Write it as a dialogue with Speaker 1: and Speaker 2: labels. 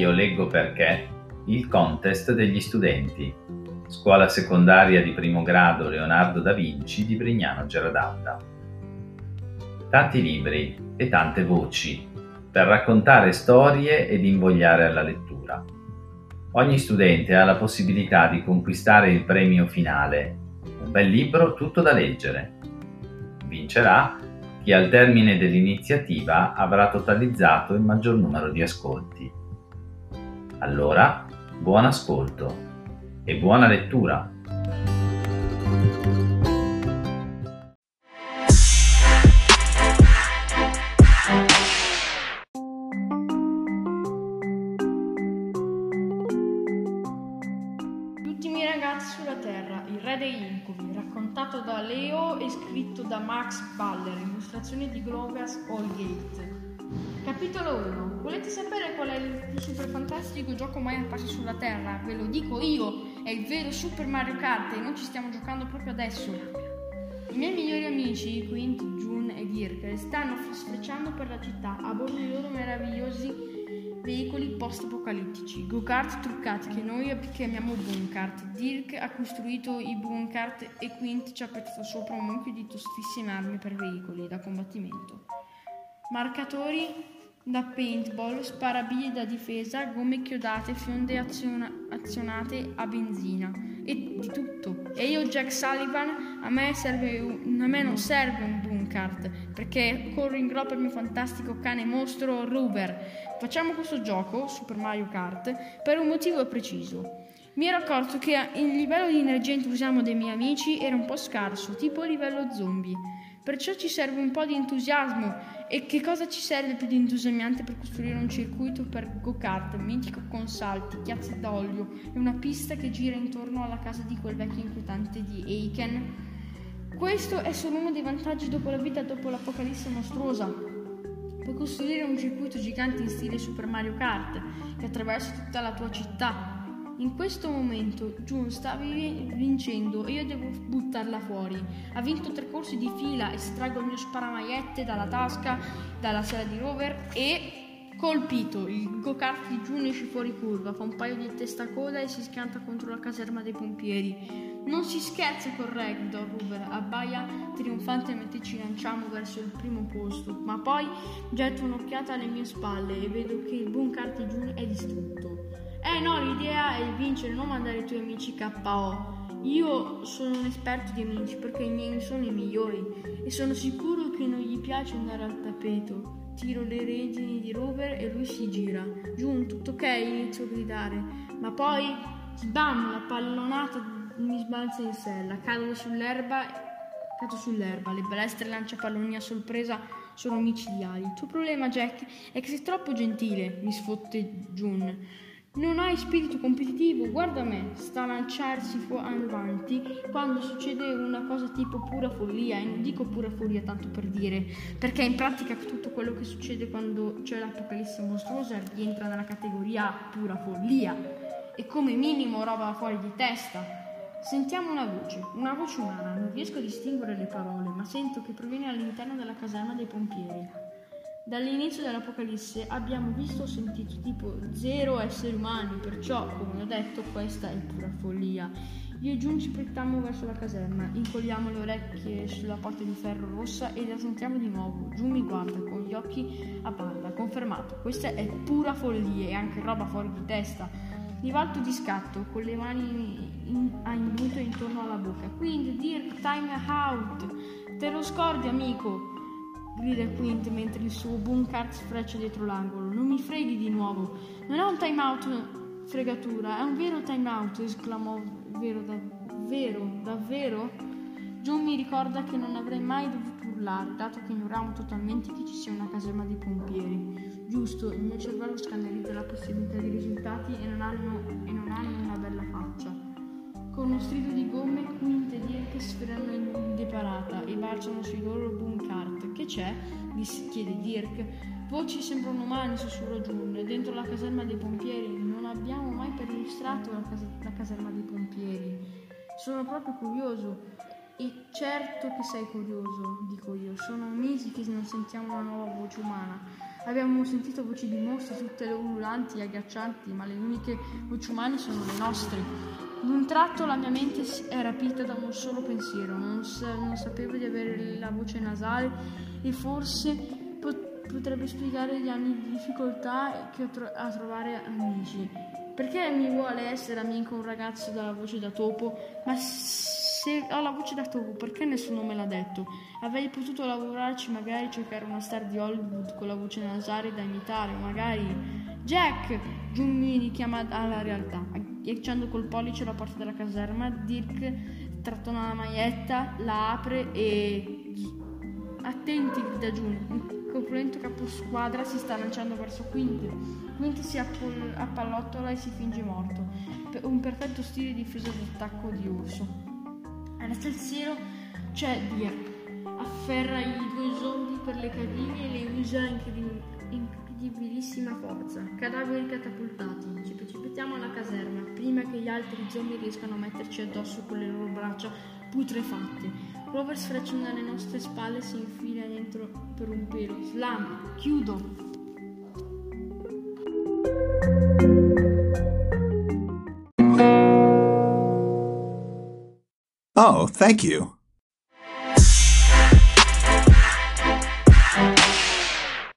Speaker 1: Io leggo perché il contest degli studenti. Scuola secondaria di primo grado Leonardo da Vinci di Brignano Geradalda. Tanti libri e tante voci per raccontare storie ed invogliare alla lettura. Ogni studente ha la possibilità di conquistare il premio finale, un bel libro tutto da leggere. Vincerà chi al termine dell'iniziativa avrà totalizzato il maggior numero di ascolti. Allora, buon ascolto e buona lettura!
Speaker 2: Sulla Terra, il re degli incubi, raccontato da Leo e scritto da Max Baller, illustrazioni di Grogas Allgate. Capitolo 1. Volete sapere qual è il più super fantastico gioco mai apparso sulla Terra? Ve lo dico io, è il vero Super Mario Kart e noi ci stiamo giocando proprio adesso. I miei migliori amici, Quint, June e Dirk, stanno sfrecciando per la città a bordo dei loro meravigliosi veicoli post-apocalittici, go-kart truccati che noi chiamiamo boom-kart. Dirk ha costruito i boom-kart e Quint ci ha pettato sopra un mucchio di tostissime armi per veicoli da combattimento. Marcatori da paintball, sparabili da difesa, gomme chiodate, fionde aziona- azionate a benzina e di tutto. E io, Jack Sullivan, a me, un- a me non serve un boom kart perché corro in groppa il mio fantastico cane mostro Ruber. Facciamo questo gioco, Super Mario Kart, per un motivo preciso. Mi ero accorto che il livello di energia entusiasmo dei miei amici era un po' scarso, tipo livello zombie. Perciò ci serve un po' di entusiasmo. E che cosa ci serve più di entusiasmante per costruire un circuito per go-kart, mitico con salti, chiazze d'olio e una pista che gira intorno alla casa di quel vecchio inquietante di Aiken? Questo è solo uno dei vantaggi dopo la vita dopo l'apocalisse mostruosa. Puoi costruire un circuito gigante in stile Super Mario Kart che attraversa tutta la tua città. In questo momento June sta vi- vincendo e io devo buttarla fuori. Ha vinto tre corsi di fila, estraggo il mio sparamaiette dalla tasca, dalla sella di rover e colpito. Il go-kart di June esce fuori curva, fa un paio di testacoda e si schianta contro la caserma dei pompieri. Non si scherza con Ragdoll, Rover abbaia trionfante mentre ci lanciamo verso il primo posto, ma poi getto un'occhiata alle mie spalle e vedo che il buon kart di June è distrutto. Eh no, l'idea è vincere, non mandare i tuoi amici KO. Io sono un esperto di amici perché i miei sono i migliori e sono sicuro che non gli piace andare al tappeto. Tiro le redini di Rover e lui si gira. Giù, tutto ok, inizio a gridare. Ma poi, sbam, la pallonata mi sbalza in sella. Cado sull'erba, cado sull'erba. Le balestre lanciapalloni a sorpresa sono micidiali. Il tuo problema, Jack, è che sei troppo gentile, mi sfotte June. Non hai spirito competitivo, guarda me, sta a lanciarsi fu- avanti quando succede una cosa tipo pura follia, e non dico pura follia tanto per dire, perché in pratica tutto quello che succede quando c'è l'apocalisse mostruosa rientra nella categoria pura follia e come minimo roba fuori di testa. Sentiamo una voce, una voce umana, non riesco a distinguere le parole, ma sento che proviene all'interno della caserma dei pompieri. Dall'inizio dell'Apocalisse abbiamo visto o sentito tipo zero esseri umani, perciò, come ho detto, questa è pura follia. Io e Jun ci proiettiamo verso la caserma, incolliamo le orecchie sulla porta di ferro rossa e la sentiamo di nuovo. Jun mi guarda con gli occhi a palla, confermato, questa è pura follia e anche roba fuori di testa. Rivalto di scatto, con le mani in, a imbuto intorno alla bocca. Quindi, Dirk, time out! Te lo scordi, amico! Grida Quint mentre il suo kart sfreccia dietro l'angolo. Non mi freghi di nuovo. Non è un time out fregatura, è un vero time out, esclamò vero davvero, davvero? John mi ricorda che non avrei mai dovuto urlare, dato che ignoriamo totalmente che ci sia una caserma di pompieri. Giusto, il mio cervello scannerizza la possibilità di risultati e non hanno, e non hanno una bella faccia. Con uno strido di gomme, Quint e Dirk sferrano in deparata e baciano sui loro boom kart. Che c'è? chiede Dirk. Voci sembrano umane, sussurrò June. Dentro la caserma dei pompieri non abbiamo mai perlustrato la, cas- la caserma dei pompieri. Sono proprio curioso. E certo che sei curioso, dico io. Sono mesi che non sentiamo una nuova voce umana. Abbiamo sentito voci di mostri, tutte ululanti e agghiaccianti, ma le uniche voci umane sono le nostre. D'un tratto la mia mente è rapita da un solo pensiero. Non, sa- non sapevo di avere la voce nasale e forse pot- potrebbe spiegare gli anni di difficoltà che ho tro- a trovare amici. Perché mi vuole essere amico un ragazzo dalla voce da topo? Ma se ho la voce da topo, perché nessuno me l'ha detto? Avrei potuto lavorarci, magari cercare una star di Hollywood con la voce nasale da imitare, magari. Jack! Jun mi richiama alla realtà, agghiacciando col pollice la porta della caserma. Dirk trattona la maglietta, la apre e. Attenti, grida Jun corpulento caposquadra si sta lanciando verso Quint. Quint si appallottola e si finge morto. Un perfetto stile difesa d'attacco di orso. Il cielo c'è Dirk. Afferra i due zombie per le caviglie e le usa in incredibilissima forza. Cadaveri catapultati. Ci precipitiamo alla caserma prima che gli altri zombie riescano a metterci addosso con le loro braccia putrefatte. Rover sfrecciando alle nostre spalle si infila dentro per un pelo. Slam, chiudo.
Speaker 3: Oh, thank you.